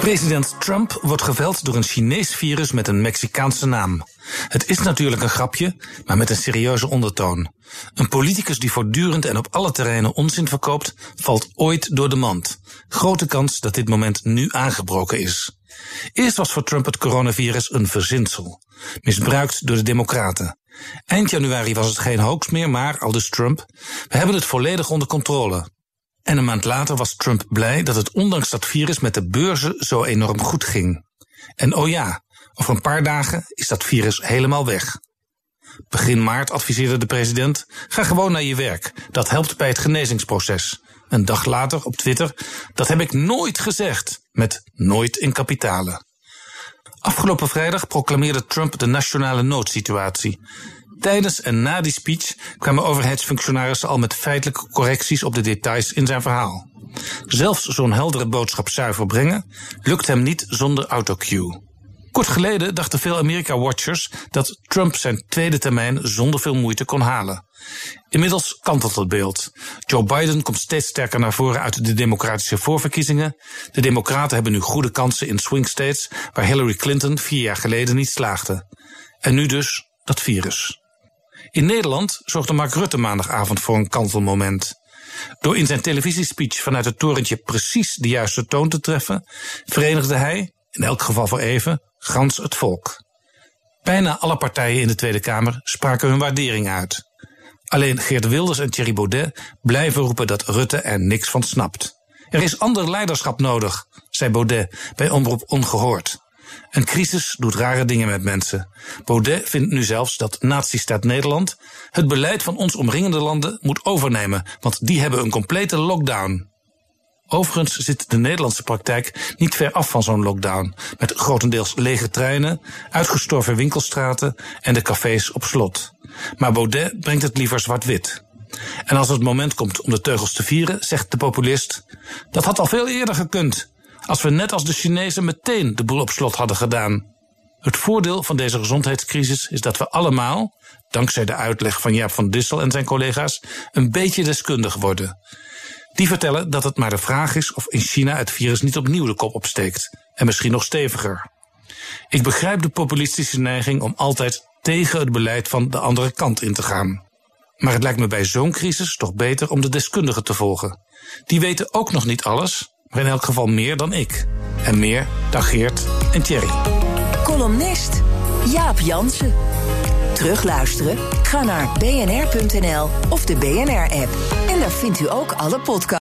President Trump wordt geveld door een Chinees virus met een Mexicaanse naam. Het is natuurlijk een grapje, maar met een serieuze ondertoon. Een politicus die voortdurend en op alle terreinen onzin verkoopt, valt ooit door de mand. Grote kans dat dit moment nu aangebroken is. Eerst was voor Trump het coronavirus een verzinsel, misbruikt door de Democraten. Eind januari was het geen hoax meer, maar, aldus Trump, we hebben het volledig onder controle. En een maand later was Trump blij dat het ondanks dat virus met de beurzen zo enorm goed ging. En oh ja, over een paar dagen is dat virus helemaal weg. Begin maart adviseerde de president: ga gewoon naar je werk. Dat helpt bij het genezingsproces. Een dag later op Twitter: dat heb ik nooit gezegd. Met nooit in kapitalen. Afgelopen vrijdag proclameerde Trump de nationale noodsituatie. Tijdens en na die speech kwamen overheidsfunctionarissen al met feitelijke correcties op de details in zijn verhaal. Zelfs zo'n heldere boodschap zuiver brengen lukt hem niet zonder autocue. Kort geleden dachten veel Amerika-watchers dat Trump zijn tweede termijn zonder veel moeite kon halen. Inmiddels kantelt het beeld. Joe Biden komt steeds sterker naar voren uit de democratische voorverkiezingen. De Democraten hebben nu goede kansen in swing states waar Hillary Clinton vier jaar geleden niet slaagde. En nu dus dat virus. In Nederland zorgde Mark Rutte maandagavond voor een kantelmoment. Door in zijn televisiespeech vanuit het torentje precies de juiste toon te treffen, verenigde hij, in elk geval voor even, gans het volk. Bijna alle partijen in de Tweede Kamer spraken hun waardering uit. Alleen Geert Wilders en Thierry Baudet blijven roepen dat Rutte er niks van snapt. Er is ander leiderschap nodig, zei Baudet bij Omroep Ongehoord. Een crisis doet rare dingen met mensen. Baudet vindt nu zelfs dat nazistaat Nederland het beleid van ons omringende landen moet overnemen, want die hebben een complete lockdown. Overigens zit de Nederlandse praktijk niet ver af van zo'n lockdown, met grotendeels lege treinen, uitgestorven winkelstraten en de cafés op slot. Maar Baudet brengt het liever zwart-wit. En als het moment komt om de teugels te vieren, zegt de populist: dat had al veel eerder gekund. Als we net als de Chinezen meteen de boel op slot hadden gedaan. Het voordeel van deze gezondheidscrisis is dat we allemaal, dankzij de uitleg van Jaap van Dissel en zijn collega's, een beetje deskundig worden. Die vertellen dat het maar de vraag is of in China het virus niet opnieuw de kop opsteekt. En misschien nog steviger. Ik begrijp de populistische neiging om altijd tegen het beleid van de andere kant in te gaan. Maar het lijkt me bij zo'n crisis toch beter om de deskundigen te volgen. Die weten ook nog niet alles, maar in elk geval meer dan ik. En meer dan Geert en Thierry. Columnist Jaap Jansen. Terugluisteren? Ga naar bnr.nl of de BNR-app. En daar vindt u ook alle podcasts.